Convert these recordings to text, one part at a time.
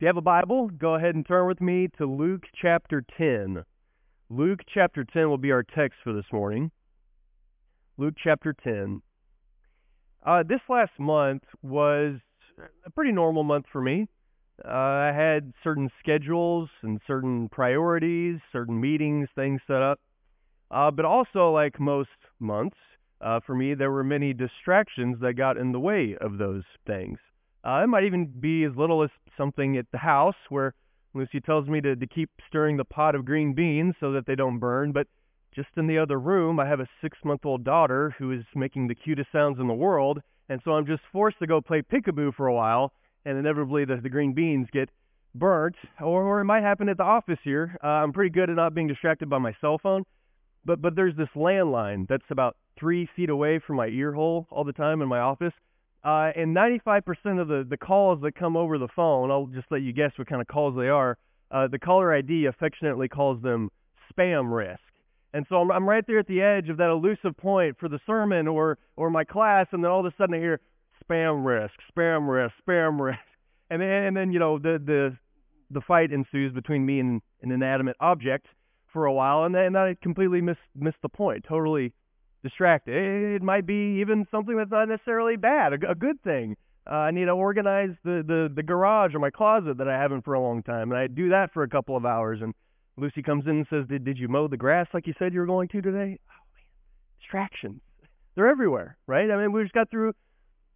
If you have a Bible, go ahead and turn with me to Luke chapter 10. Luke chapter 10 will be our text for this morning. Luke chapter 10. Uh, this last month was a pretty normal month for me. Uh, I had certain schedules and certain priorities, certain meetings, things set up. Uh, but also, like most months, uh, for me, there were many distractions that got in the way of those things. Uh, it might even be as little as something at the house where Lucy tells me to, to keep stirring the pot of green beans so that they don't burn. But just in the other room, I have a six month old daughter who is making the cutest sounds in the world. And so I'm just forced to go play peekaboo for a while. And inevitably, the, the green beans get burnt. Or, or it might happen at the office here. Uh, I'm pretty good at not being distracted by my cell phone. But, but there's this landline that's about three feet away from my ear hole all the time in my office. Uh, and 95% of the, the calls that come over the phone, I'll just let you guess what kind of calls they are. Uh, the caller ID affectionately calls them spam risk. And so I'm, I'm right there at the edge of that elusive point for the sermon or, or my class, and then all of a sudden I hear spam risk, spam risk, spam risk. And then, and then you know, the, the, the fight ensues between me and an inanimate object for a while, and then, and I completely miss, missed the point, totally distracted. It might be even something that's not necessarily bad, a, a good thing. Uh, I need to organize the, the, the garage or my closet that I haven't for a long time, and I do that for a couple of hours. And Lucy comes in and says, "Did did you mow the grass like you said you were going to today?" Oh man, distractions. They're everywhere, right? I mean, we just got through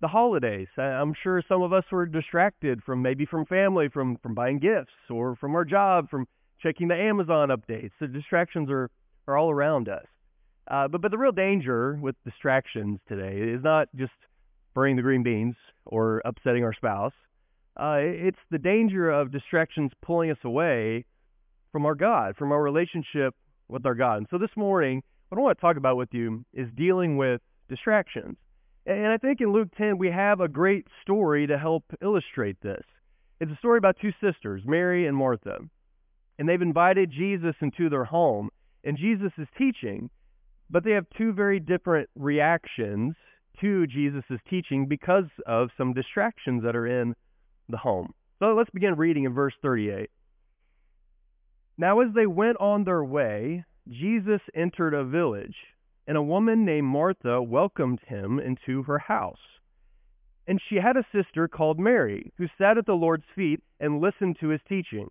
the holidays. I'm sure some of us were distracted from maybe from family, from from buying gifts, or from our job, from checking the Amazon updates. The distractions are are all around us. Uh, but but the real danger with distractions today is not just burning the green beans or upsetting our spouse. Uh, it's the danger of distractions pulling us away from our God, from our relationship with our God. And so this morning, what I want to talk about with you is dealing with distractions. And I think in Luke 10, we have a great story to help illustrate this. It's a story about two sisters, Mary and Martha. And they've invited Jesus into their home. And Jesus is teaching. But they have two very different reactions to Jesus' teaching because of some distractions that are in the home. So let's begin reading in verse 38. Now, as they went on their way, Jesus entered a village, and a woman named Martha welcomed him into her house. And she had a sister called Mary, who sat at the Lord's feet and listened to his teaching.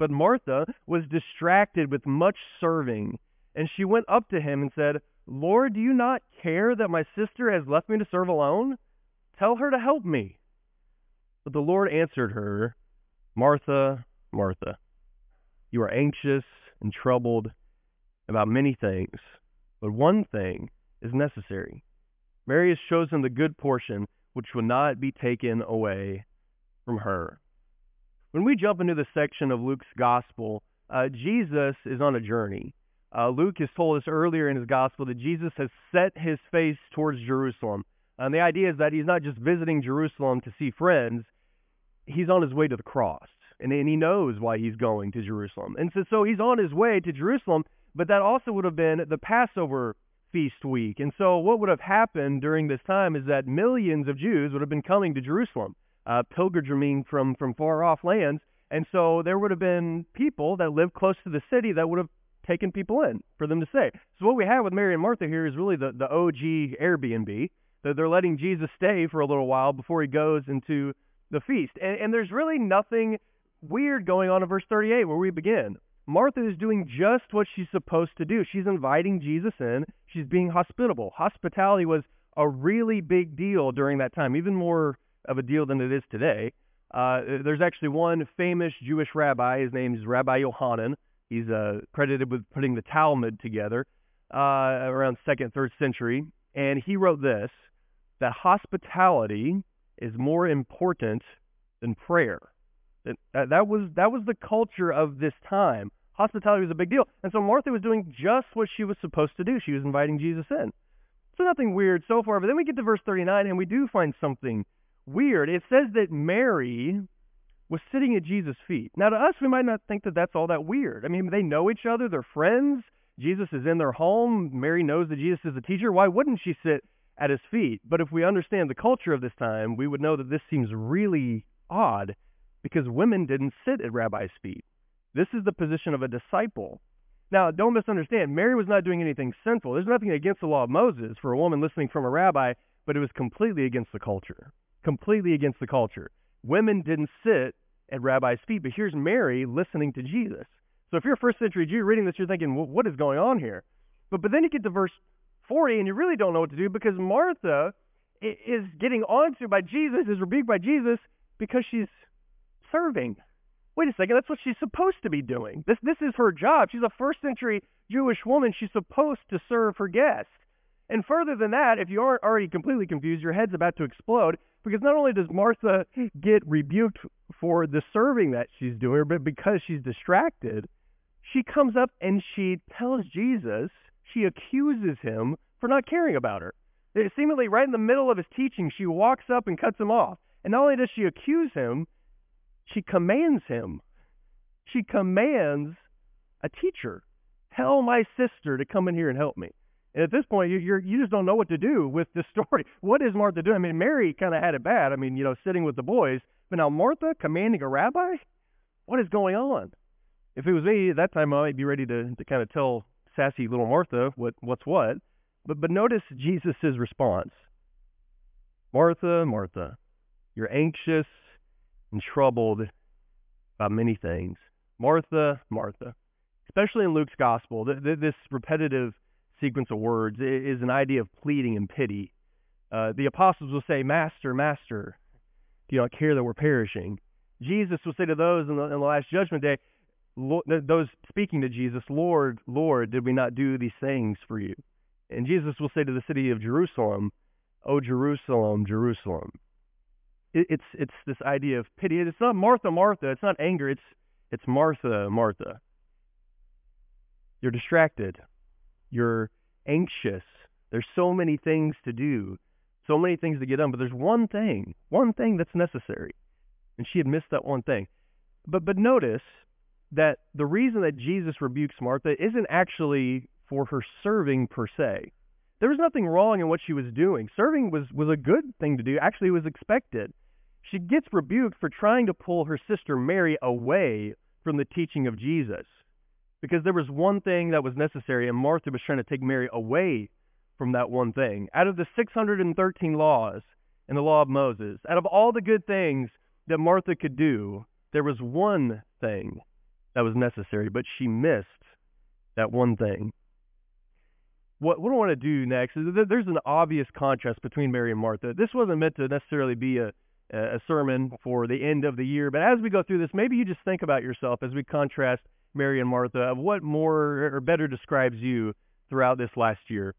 But Martha was distracted with much serving and she went up to him and said, Lord, do you not care that my sister has left me to serve alone? Tell her to help me. But the Lord answered her, Martha, Martha, you are anxious and troubled about many things, but one thing is necessary. Mary has chosen the good portion, which will not be taken away from her. When we jump into the section of Luke's gospel, uh, Jesus is on a journey. Uh, Luke has told us earlier in his gospel that Jesus has set his face towards Jerusalem. And the idea is that he's not just visiting Jerusalem to see friends, he's on his way to the cross. And, and he knows why he's going to Jerusalem. And so, so he's on his way to Jerusalem, but that also would have been the Passover feast week. And so what would have happened during this time is that millions of Jews would have been coming to Jerusalem, uh, pilgriming from, from far off lands. And so there would have been people that lived close to the city that would have taking people in for them to stay. So what we have with Mary and Martha here is really the, the OG Airbnb. That they're letting Jesus stay for a little while before he goes into the feast. And, and there's really nothing weird going on in verse 38 where we begin. Martha is doing just what she's supposed to do. She's inviting Jesus in. She's being hospitable. Hospitality was a really big deal during that time, even more of a deal than it is today. Uh, there's actually one famous Jewish rabbi. His name is Rabbi Yohanan. He's uh, credited with putting the Talmud together uh, around second, third century, and he wrote this: that hospitality is more important than prayer. That, that was that was the culture of this time. Hospitality was a big deal, and so Martha was doing just what she was supposed to do. She was inviting Jesus in. So nothing weird so far, but then we get to verse 39, and we do find something weird. It says that Mary was sitting at Jesus' feet. Now, to us, we might not think that that's all that weird. I mean, they know each other, they're friends. Jesus is in their home. Mary knows that Jesus is a teacher. Why wouldn't she sit at his feet? But if we understand the culture of this time, we would know that this seems really odd because women didn't sit at rabbi's feet. This is the position of a disciple. Now, don't misunderstand. Mary was not doing anything sinful. There's nothing against the law of Moses for a woman listening from a rabbi, but it was completely against the culture. Completely against the culture. Women didn't sit at rabbi's feet, but here's Mary listening to Jesus. So if you're a first century Jew reading this, you're thinking, well, what is going on here? But, but then you get to verse 40 and you really don't know what to do because Martha is getting onto by Jesus, is rebuked by Jesus because she's serving. Wait a second, that's what she's supposed to be doing. This this is her job. She's a first century Jewish woman. She's supposed to serve her guests. And further than that, if you aren't already completely confused, your head's about to explode because not only does Martha get rebuked for the serving that she's doing, but because she's distracted, she comes up and she tells Jesus, she accuses him for not caring about her. Eh, seemingly right in the middle of his teaching, she walks up and cuts him off. And not only does she accuse him, she commands him. She commands a teacher, tell my sister to come in here and help me. At this point, you you're, you just don't know what to do with this story. What is Martha doing? I mean, Mary kind of had it bad. I mean, you know, sitting with the boys, but now Martha commanding a rabbi. What is going on? If it was me at that time, I might be ready to to kind of tell sassy little Martha what what's what. But but notice Jesus' response. Martha, Martha, you're anxious and troubled about many things. Martha, Martha. Especially in Luke's gospel, this repetitive sequence of words is an idea of pleading and pity. Uh, the apostles will say, Master, Master, do you not care that we're perishing? Jesus will say to those in the, in the last judgment day, those speaking to Jesus, Lord, Lord, did we not do these things for you? And Jesus will say to the city of Jerusalem, O Jerusalem, Jerusalem, it, it's it's this idea of pity. It's not Martha, Martha. It's not anger. It's it's Martha, Martha. You're distracted. You're anxious. There's so many things to do, so many things to get done, but there's one thing, one thing that's necessary. And she had missed that one thing. But but notice that the reason that Jesus rebukes Martha isn't actually for her serving per se. There was nothing wrong in what she was doing. Serving was, was a good thing to do. Actually, it was expected she gets rebuked for trying to pull her sister Mary away from the teaching of Jesus. Because there was one thing that was necessary, and Martha was trying to take Mary away from that one thing. Out of the 613 laws in the law of Moses, out of all the good things that Martha could do, there was one thing that was necessary, but she missed that one thing. What, what I want to do next is there's an obvious contrast between Mary and Martha. This wasn't meant to necessarily be a, a sermon for the end of the year. But as we go through this, maybe you just think about yourself as we contrast Mary and Martha of what more or better describes you throughout this last year.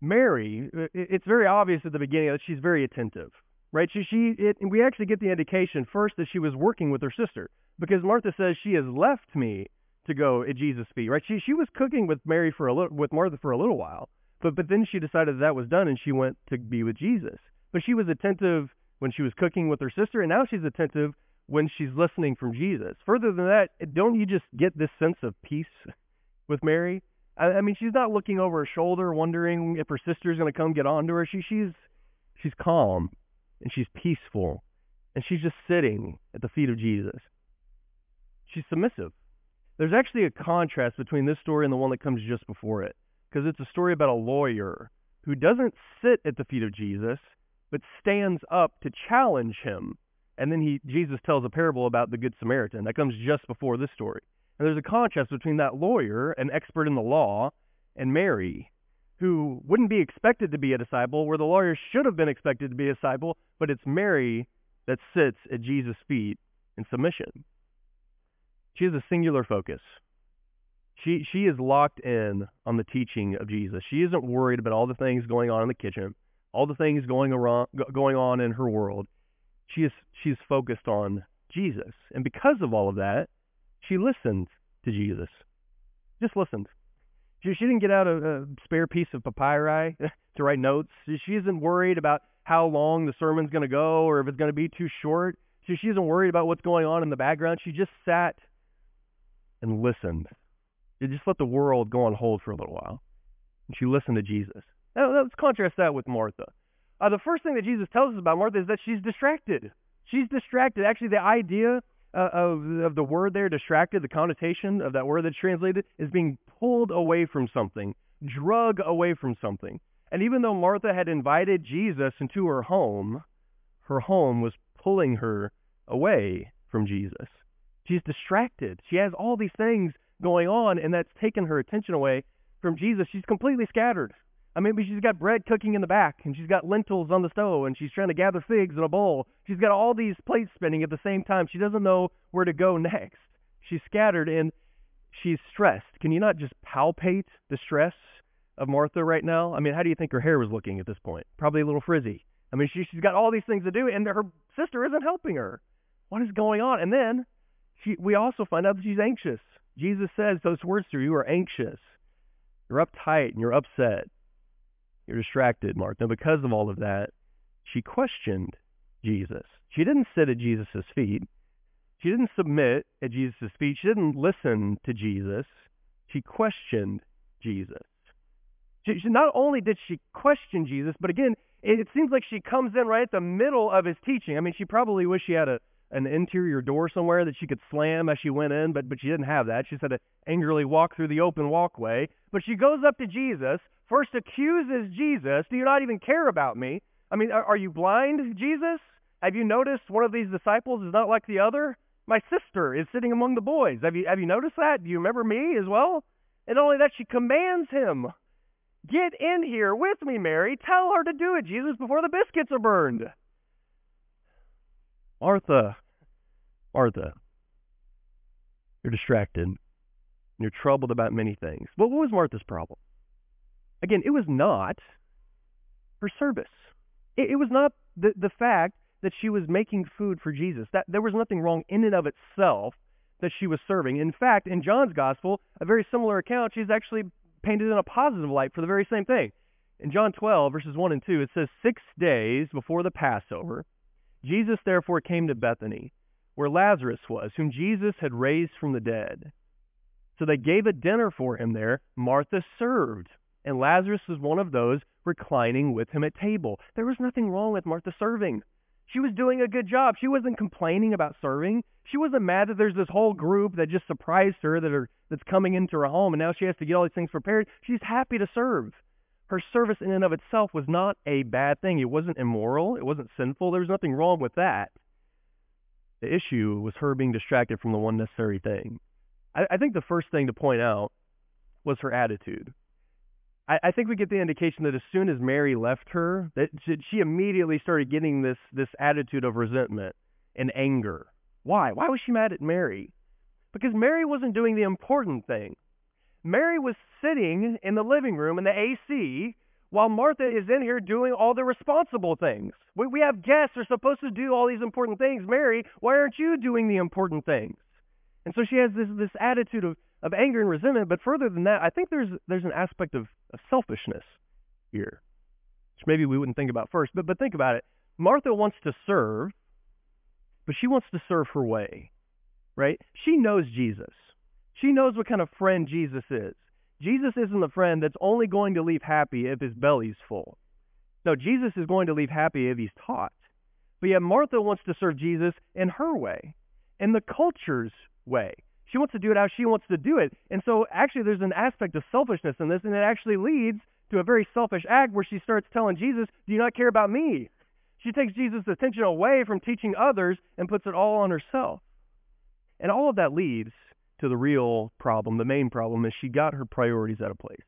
Mary, it's very obvious at the beginning that she's very attentive, right? She, she, it, we actually get the indication first that she was working with her sister because Martha says she has left me to go at Jesus' feet, right? She, she was cooking with Mary for a little, with Martha for a little while, but, but then she decided that, that was done and she went to be with Jesus. But she was attentive when she was cooking with her sister, and now she's attentive when she's listening from Jesus. Further than that, don't you just get this sense of peace with Mary? I, I mean, she's not looking over her shoulder, wondering if her sister's going to come get onto her. She, she's she's calm and she's peaceful, and she's just sitting at the feet of Jesus. She's submissive. There's actually a contrast between this story and the one that comes just before it, because it's a story about a lawyer who doesn't sit at the feet of Jesus but stands up to challenge him. And then he Jesus tells a parable about the Good Samaritan. That comes just before this story. And there's a contrast between that lawyer, an expert in the law, and Mary, who wouldn't be expected to be a disciple, where the lawyer should have been expected to be a disciple, but it's Mary that sits at Jesus' feet in submission. She has a singular focus. She she is locked in on the teaching of Jesus. She isn't worried about all the things going on in the kitchen all the things going around, going on in her world, she is she's focused on Jesus, and because of all of that, she listened to Jesus. Just listened. She, she didn't get out a, a spare piece of papyri to write notes. She isn't worried about how long the sermon's going to go or if it's going to be too short. She, she isn't worried about what's going on in the background. She just sat and listened. She just let the world go on hold for a little while. And she listened to Jesus. Now, let's contrast that with Martha. Uh, the first thing that Jesus tells us about Martha is that she's distracted. She's distracted. Actually, the idea uh, of, of the word there, distracted, the connotation of that word that's translated, is being pulled away from something, drug away from something. And even though Martha had invited Jesus into her home, her home was pulling her away from Jesus. She's distracted. She has all these things going on, and that's taken her attention away from Jesus. She's completely scattered. I mean, she's got bread cooking in the back, and she's got lentils on the stove, and she's trying to gather figs in a bowl. She's got all these plates spinning at the same time. She doesn't know where to go next. She's scattered and she's stressed. Can you not just palpate the stress of Martha right now? I mean, how do you think her hair was looking at this point? Probably a little frizzy. I mean, she, she's got all these things to do, and her sister isn't helping her. What is going on? And then she, we also find out that she's anxious. Jesus says those words to her, you are anxious. You're uptight and you're upset. You're distracted, Martha. And because of all of that, she questioned Jesus. She didn't sit at Jesus' feet. She didn't submit at Jesus' feet. She didn't listen to Jesus. She questioned Jesus. She, she, not only did she question Jesus, but again, it, it seems like she comes in right at the middle of his teaching. I mean, she probably wished she had a an interior door somewhere that she could slam as she went in, but but she didn't have that. She had to angrily walk through the open walkway. But she goes up to Jesus, first accuses Jesus, "Do you not even care about me? I mean, are, you blind, Jesus? Have you noticed one of these disciples is not like the other? My sister is sitting among the boys. Have you have you noticed that? Do you remember me as well?" And only that, she commands him, "Get in here with me, Mary. Tell her to do it, Jesus, before the biscuits are burned." Martha, Martha, you're distracted. You're troubled about many things. But what was Martha's problem? Again, it was not her service. It, it was not the, the fact that she was making food for Jesus. That there was nothing wrong in and of itself that she was serving. In fact, in John's gospel, a very similar account, she's actually painted in a positive light for the very same thing. In John 12, verses 1 and 2, it says, Six days before the Passover, Jesus therefore came to Bethany, where Lazarus was, whom Jesus had raised from the dead. So they gave a dinner for him there. Martha served, and Lazarus was one of those reclining with him at table. There was nothing wrong with Martha serving. She was doing a good job. She wasn't complaining about serving. She wasn't mad that there's this whole group that just surprised her that are that's coming into her home and now she has to get all these things prepared. She's happy to serve her service in and of itself was not a bad thing. It wasn't immoral. It wasn't sinful. There was nothing wrong with that. The issue was her being distracted from the one necessary thing. I, I think the first thing to point out was her attitude. I, I think we get the indication that as soon as Mary left her, that she, immediately started getting this this attitude of resentment and anger. Why? Why was she mad at Mary? Because Mary wasn't doing the important thing. Mary was sitting in the living room in the AC while Martha is in here doing all the responsible things. We, we have guests are supposed to do all these important things. Mary, why aren't you doing the important things? And so she has this, this attitude of, of anger and resentment. But further than that, I think there's, there's an aspect of, of selfishness here, which maybe we wouldn't think about first. But, but think about it. Martha wants to serve, but she wants to serve her way, right? She knows Jesus. She knows what kind of friend Jesus is. Jesus isn't the friend that's only going to leave happy if his belly's full. No, Jesus is going to leave happy if he's taught. But yet Martha wants to serve Jesus in her way, in the culture's way. She wants to do it how she wants to do it. And so actually there's an aspect of selfishness in this, and it actually leads to a very selfish act where she starts telling Jesus, Do you not care about me? She takes Jesus' attention away from teaching others and puts it all on herself. And all of that leads to the real problem. The main problem is she got her priorities out of place.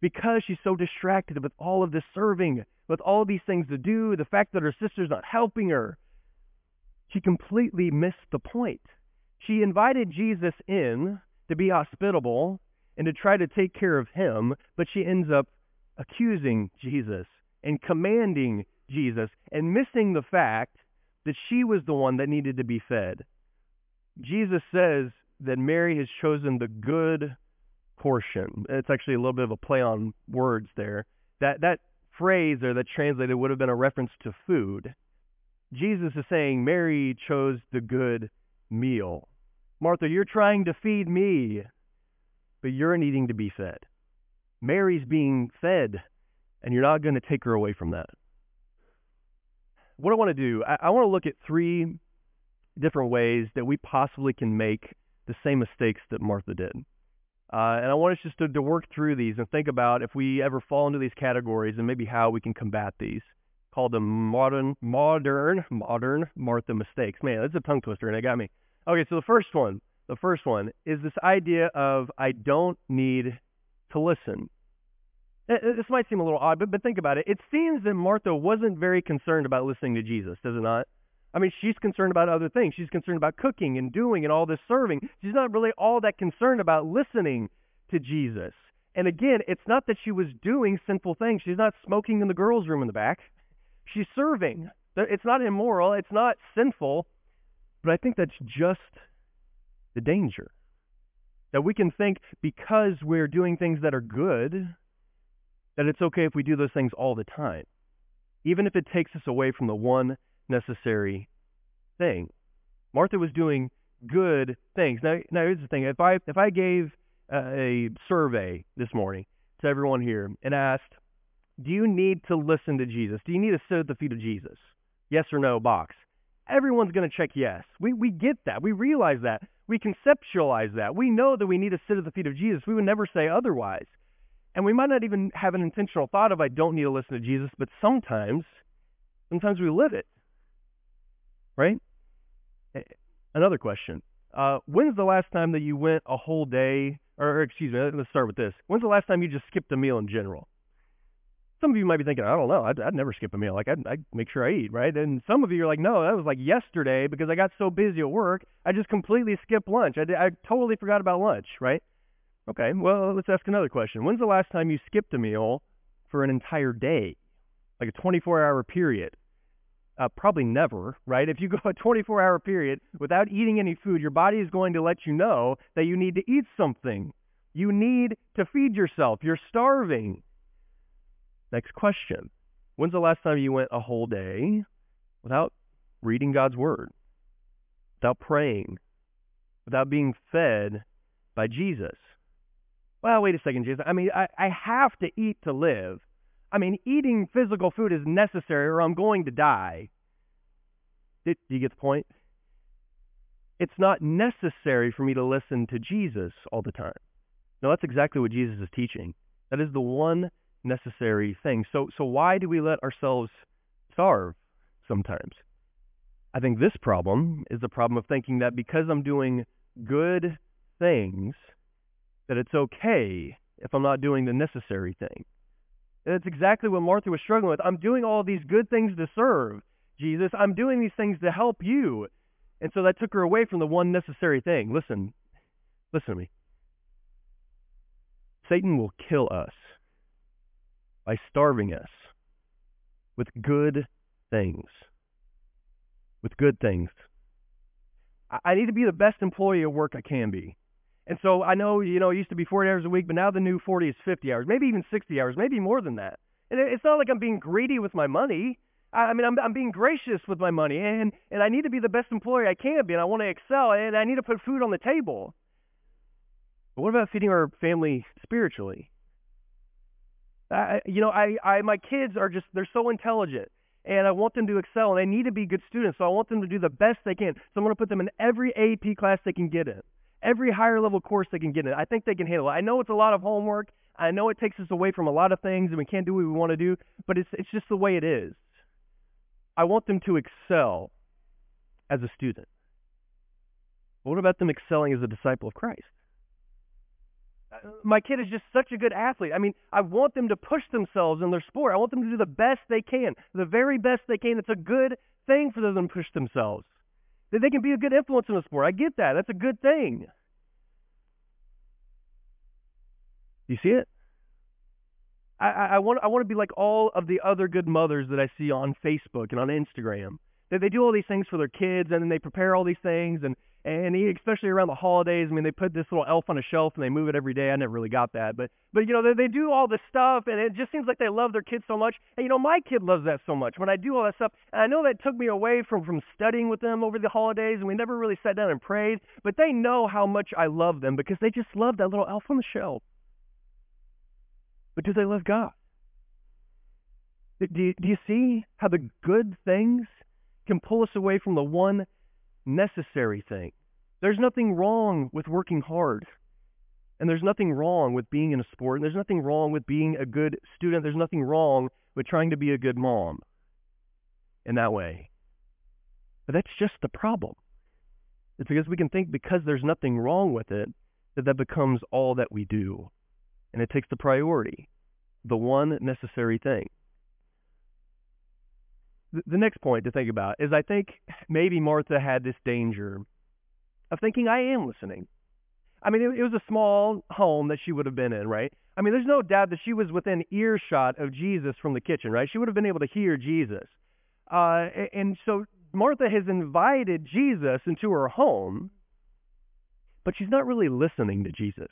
Because she's so distracted with all of this serving, with all these things to do, the fact that her sister's not helping her, she completely missed the point. She invited Jesus in to be hospitable and to try to take care of him, but she ends up accusing Jesus and commanding Jesus and missing the fact that she was the one that needed to be fed. Jesus says that Mary has chosen the good portion. It's actually a little bit of a play on words there. That that phrase there that translated would have been a reference to food. Jesus is saying Mary chose the good meal. Martha, you're trying to feed me, but you're needing to be fed. Mary's being fed, and you're not going to take her away from that. what I want to do, I, I want to look at three different ways that we possibly can make the same mistakes that Martha did. Uh, and I want us just to, to work through these and think about if we ever fall into these categories and maybe how we can combat these. Call them modern, modern, modern Martha mistakes. Man, that's a tongue twister, and it got me. Okay, so the first one, the first one is this idea of I don't need to listen. Eh, eh, this might seem a little odd, but, but think about it. It seems that Martha wasn't very concerned about listening to Jesus, does it not? I mean, she's concerned about other things. She's concerned about cooking and doing and all this serving. She's not really all that concerned about listening to Jesus. And again, it's not that she was doing sinful things. She's not smoking in the girls' room in the back. She's serving. It's not immoral. It's not sinful. But I think that's just the danger. That we can think because we're doing things that are good, that it's okay if we do those things all the time, even if it takes us away from the one necessary thing. Martha was doing good things. Now, now here's the thing: if I if I gave uh, a survey this morning to everyone here and asked, "Do you need to listen to Jesus? Do you need to sit at the feet of Jesus?" Yes or no box. Everyone's going to check yes. We we get that. We realize that. We conceptualize that. We know that we need to sit at the feet of Jesus. We would never say otherwise. And we might not even have an intentional thought of I don't need to listen to Jesus, but sometimes sometimes we live it right? Another question. Uh, when's the last time that you went a whole day, or excuse me, let's start with this. When's the last time you just skipped a meal in general? Some of you might be thinking, I don't know, I'd, I'd never skip a meal. Like, I'd, I'd make sure I eat, right? And some of you are like, no, that was like yesterday because I got so busy at work, I just completely skipped lunch. I, did, I totally forgot about lunch, right? Okay, well, let's ask another question. When's the last time you skipped a meal for an entire day? Like a 24 hour period? Uh, probably never, right? If you go a 24 hour period without eating any food, your body is going to let you know that you need to eat something. You need to feed yourself. You're starving. Next question. When's the last time you went a whole day without reading God's Word, without praying, without being fed by Jesus? Well, wait a second, Jesus. I mean, I, I have to eat to live. I mean, eating physical food is necessary or I'm going to die. Do you get the point? It's not necessary for me to listen to Jesus all the time. No, that's exactly what Jesus is teaching. That is the one necessary thing. So, so why do we let ourselves starve sometimes? I think this problem is the problem of thinking that because I'm doing good things, that it's okay if I'm not doing the necessary thing. That's exactly what Martha was struggling with. I'm doing all these good things to serve Jesus. I'm doing these things to help you. And so that took her away from the one necessary thing. Listen, listen to me. Satan will kill us by starving us with good things. With good things. I need to be the best employee at work I can be. And so I know, you know, it used to be 40 hours a week, but now the new 40 is 50 hours, maybe even 60 hours, maybe more than that. And it's not like I'm being greedy with my money. I mean, I'm, I'm being gracious with my money, and, and I need to be the best employee I can be, and I want to excel, and I need to put food on the table. But what about feeding our family spiritually? I, you know, I, I, my kids are just, they're so intelligent, and I want them to excel, and they need to be good students, so I want them to do the best they can. So I'm going to put them in every AP class they can get in every higher level course they can get in. I think they can handle it. I know it's a lot of homework. I know it takes us away from a lot of things and we can't do what we want to do, but it's it's just the way it is. I want them to excel as a student. What about them excelling as a disciple of Christ? My kid is just such a good athlete. I mean, I want them to push themselves in their sport. I want them to do the best they can, the very best they can. It's a good thing for them to push themselves. That they can be a good influence in the sport. I get that. That's a good thing. You see it? I, I, want I want to be like all of the other good mothers that I see on Facebook and on Instagram. That they do all these things for their kids and then they prepare all these things and and especially around the holidays, I mean, they put this little elf on a shelf and they move it every day. I never really got that, but but you know, they, they do all this stuff, and it just seems like they love their kids so much. And you know, my kid loves that so much. When I do all that stuff, and I know that took me away from from studying with them over the holidays, and we never really sat down and prayed. But they know how much I love them because they just love that little elf on the shelf. But do they love God? Do you, do you see how the good things can pull us away from the one necessary thing? There's nothing wrong with working hard. And there's nothing wrong with being in a sport. And there's nothing wrong with being a good student. There's nothing wrong with trying to be a good mom in that way. But that's just the problem. It's because we can think because there's nothing wrong with it that that becomes all that we do. And it takes the priority, the one necessary thing. The next point to think about is I think maybe Martha had this danger of thinking, I am listening. I mean, it, it was a small home that she would have been in, right? I mean, there's no doubt that she was within earshot of Jesus from the kitchen, right? She would have been able to hear Jesus. Uh, and so Martha has invited Jesus into her home, but she's not really listening to Jesus.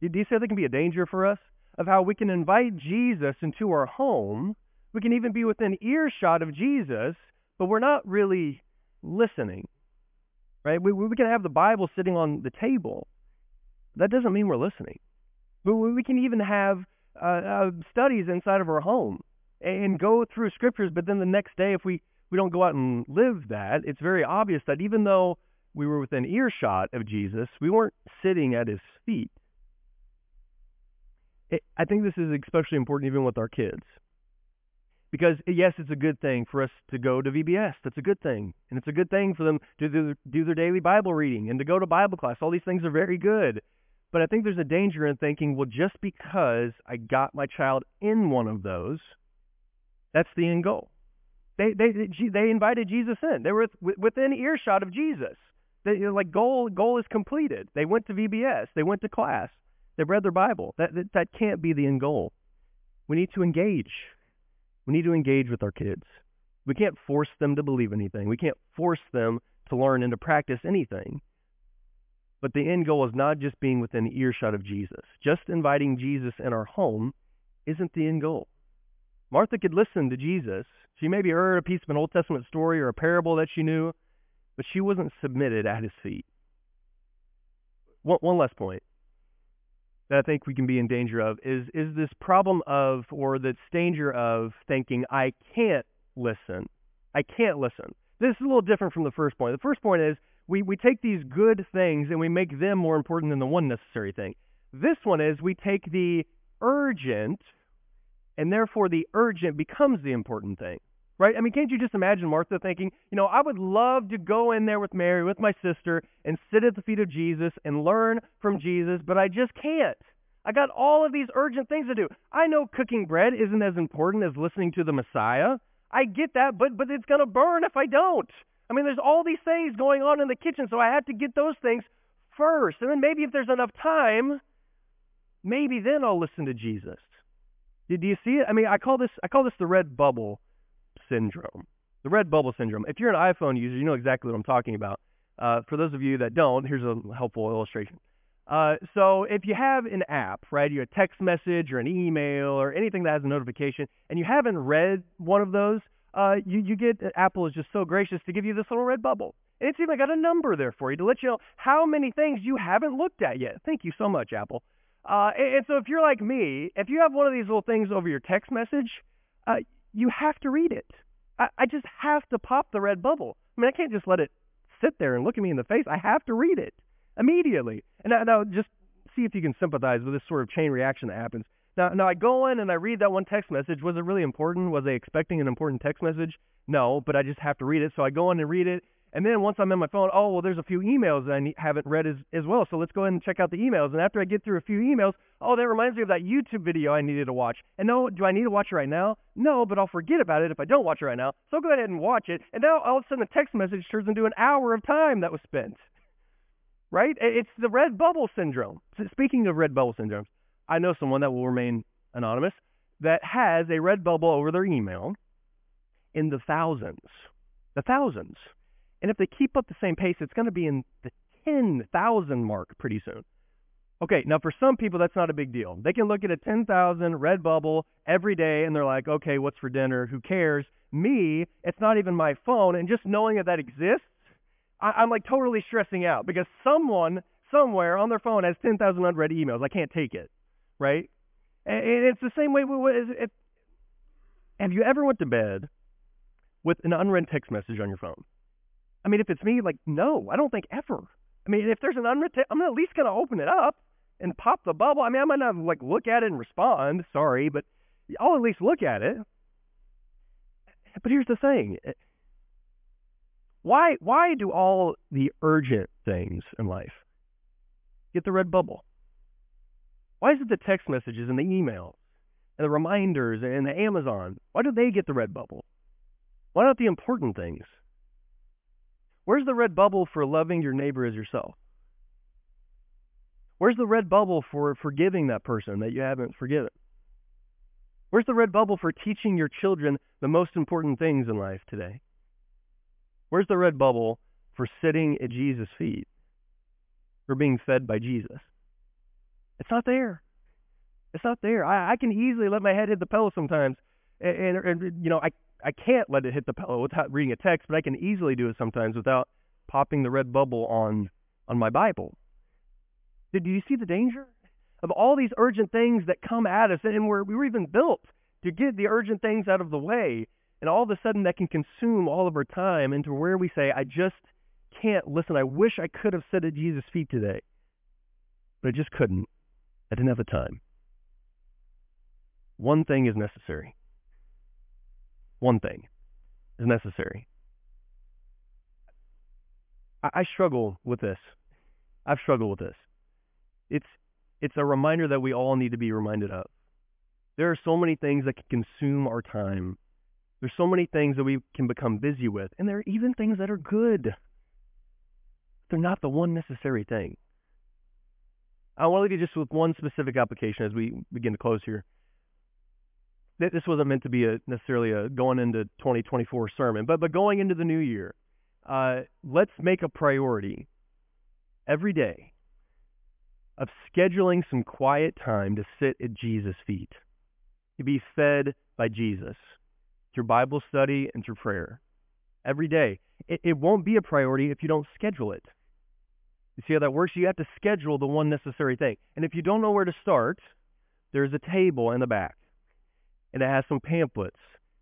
Do you see that can be a danger for us? Of how we can invite Jesus into our home, we can even be within earshot of Jesus, but we're not really listening. Right? We, we can have the Bible sitting on the table. That doesn't mean we're listening. But we can even have uh, uh, studies inside of our home and go through scriptures, but then the next day, if we, we don't go out and live that, it's very obvious that even though we were within earshot of Jesus, we weren't sitting at his feet. I think this is especially important even with our kids. Because eh, yes, it's a good thing for us to go to VBS. That's a good thing, and it's a good thing for them to do, do their daily Bible reading and to go to Bible class. All these things are very good. But I think there's a danger in thinking, well, just because I got my child in one of those, that's the end goal. They they they invited Jesus in. They were within earshot of Jesus. They, like goal goal is completed. They went to VBS. They went to class. They read their Bible. That, that that can't be the end goal. We need to engage. We need to engage with our kids. We can't force them to believe anything. We can't force them to learn and to practice anything. But the end goal is not just being within earshot of Jesus. Just inviting Jesus in our home isn't the end goal. Martha could listen to Jesus. She maybe heard a piece of an Old Testament story or a parable that she knew, but she wasn't submitted at his feet. One, one last point that I think we can be in danger of is is this problem of or this danger of thinking I can't listen. I can't listen. This is a little different from the first point. The first point is we, we take these good things and we make them more important than the one necessary thing. This one is we take the urgent and therefore the urgent becomes the important thing. Right? I mean, can't you just imagine Martha thinking, you know, I would love to go in there with Mary, with my sister, and sit at the feet of Jesus and learn from Jesus, but I just can't. I got all of these urgent things to do. I know cooking bread isn't as important as listening to the Messiah. I get that, but but it's going to burn if I don't. I mean, there's all these things going on in the kitchen, so I have to get those things first. And then maybe if there's enough time, maybe then I'll listen to Jesus. Do you see it? I mean, I call this I call this the red bubble syndrome. The red bubble syndrome. If you're an iPhone user, you know exactly what I'm talking about. Uh, for those of you that don't, here's a helpful illustration. Uh, so if you have an app, right, you a text message or an email or anything that has a notification, and you haven't read one of those, uh, you you get Apple is just so gracious to give you this little red bubble. And it's even got a number there for you to let you know how many things you haven't looked at yet. Thank you so much, Apple. Uh, and, and so if you're like me, if you have one of these little things over your text message, uh, you have to read it. I, I just have to pop the red bubble. I mean, I can't just let it sit there and look at me in the face. I have to read it immediately. And now, now just see if you can sympathize with this sort of chain reaction that happens. Now, now I go in and I read that one text message. Was it really important? Was I expecting an important text message? No, but I just have to read it. So I go in and read it, and then once I'm in my phone, oh, well, there's a few emails that I haven't read as, as well. So let's go ahead and check out the emails. And after I get through a few emails, oh, that reminds me of that YouTube video I needed to watch. And no, do I need to watch it right now? No, but I'll forget about it if I don't watch it right now. So go ahead and watch it. And now all of a sudden the text message turns into an hour of time that was spent. Right? It's the red bubble syndrome. Speaking of red bubble syndromes, I know someone that will remain anonymous that has a red bubble over their email in the thousands. The thousands. And if they keep up the same pace, it's going to be in the 10,000 mark pretty soon. Okay, now for some people, that's not a big deal. They can look at a 10,000 red bubble every day and they're like, okay, what's for dinner? Who cares? Me, it's not even my phone. And just knowing that that exists, I- am like totally stressing out because someone somewhere on their phone has 10,000 unread emails. I can't take it, right? And, it's the same way with, if, Have you ever went to bed with an unread text message on your phone? I mean, if it's me, like, no, I don't think ever. I mean, if there's an unread I'm at least going to open it up and pop the bubble. I mean, I might not like look at it and respond, sorry, but I'll at least look at it. But here's the thing. Eh, why why do all the urgent things in life get the red bubble? Why is it the text messages and the emails and the reminders and the Amazon? Why do they get the red bubble? Why not the important things? Where's the red bubble for loving your neighbor as yourself? Where's the red bubble for forgiving that person that you haven't forgiven? Where's the red bubble for teaching your children the most important things in life today? Where's the red bubble for sitting at Jesus' feet? For being fed by Jesus? It's not there. It's not there. I, I can easily let my head hit the pillow sometimes, and, and, and you know I I can't let it hit the pillow without reading a text, but I can easily do it sometimes without popping the red bubble on on my Bible. Did you see the danger of all these urgent things that come at us, and we're, we were even built to get the urgent things out of the way, and all of a sudden that can consume all of our time into where we say, I just can't listen. I wish I could have sat at Jesus' feet today, but I just couldn't. I didn't have the time. One thing is necessary. One thing is necessary. I, I struggle with this. I've struggled with this it's it's a reminder that we all need to be reminded of. There are so many things that can consume our time. There's so many things that we can become busy with, and there are even things that are good. They're not the one necessary thing. I want to leave you just with one specific application as we begin to close here. This wasn't meant to be a necessarily a going into 2024 sermon, but but going into the new year, uh, let's make a priority every day of scheduling some quiet time to sit at Jesus' feet, to be fed by Jesus through Bible study and through prayer every day. It, it won't be a priority if you don't schedule it. You see how that works? You have to schedule the one necessary thing. And if you don't know where to start, there's a table in the back, and it has some pamphlets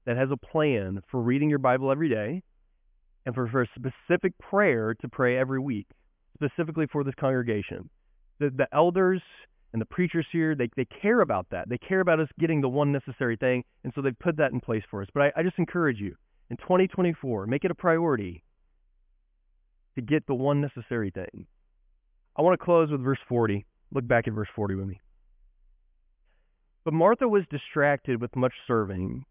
that has a plan for reading your Bible every day and for, for a specific prayer to pray every week, specifically for this congregation the, the elders and the preachers here, they, they care about that. They care about us getting the one necessary thing, and so they've put that in place for us. But I, I just encourage you, in 2024, make it a priority to get the one necessary thing. I want to close with verse 40. Look back at verse 40 with me. But Martha was distracted with much serving,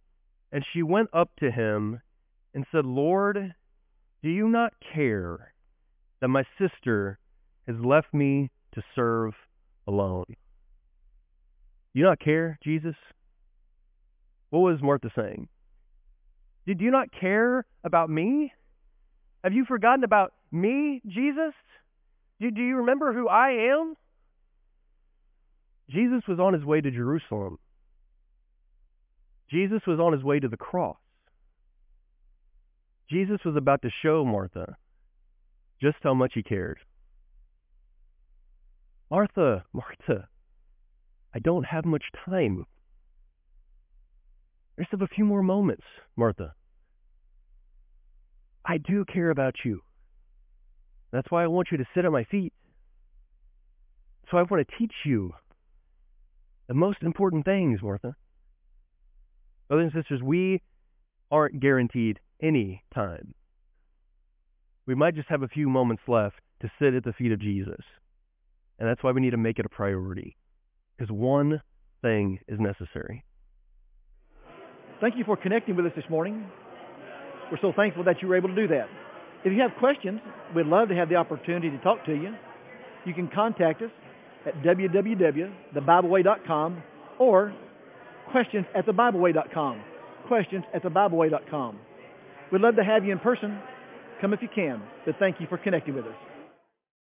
and she went up to him and said, Lord, do you not care that my sister has left me to serve alone. You not care, Jesus? What was Martha saying? Did you not care about me? Have you forgotten about me, Jesus? Do, do you remember who I am? Jesus was on his way to Jerusalem. Jesus was on his way to the cross. Jesus was about to show Martha just how much he cared. Martha, Martha, I don't have much time. I just have a few more moments, Martha. I do care about you. That's why I want you to sit at my feet. So I want to teach you the most important things, Martha. Brothers and sisters, we aren't guaranteed any time. We might just have a few moments left to sit at the feet of Jesus. And that's why we need to make it a priority. Because one thing is necessary. Thank you for connecting with us this morning. We're so thankful that you were able to do that. If you have questions, we'd love to have the opportunity to talk to you. You can contact us at www.thebibleway.com or questions at thebibleway.com. Questions at thebibleway.com. We'd love to have you in person. Come if you can. But thank you for connecting with us.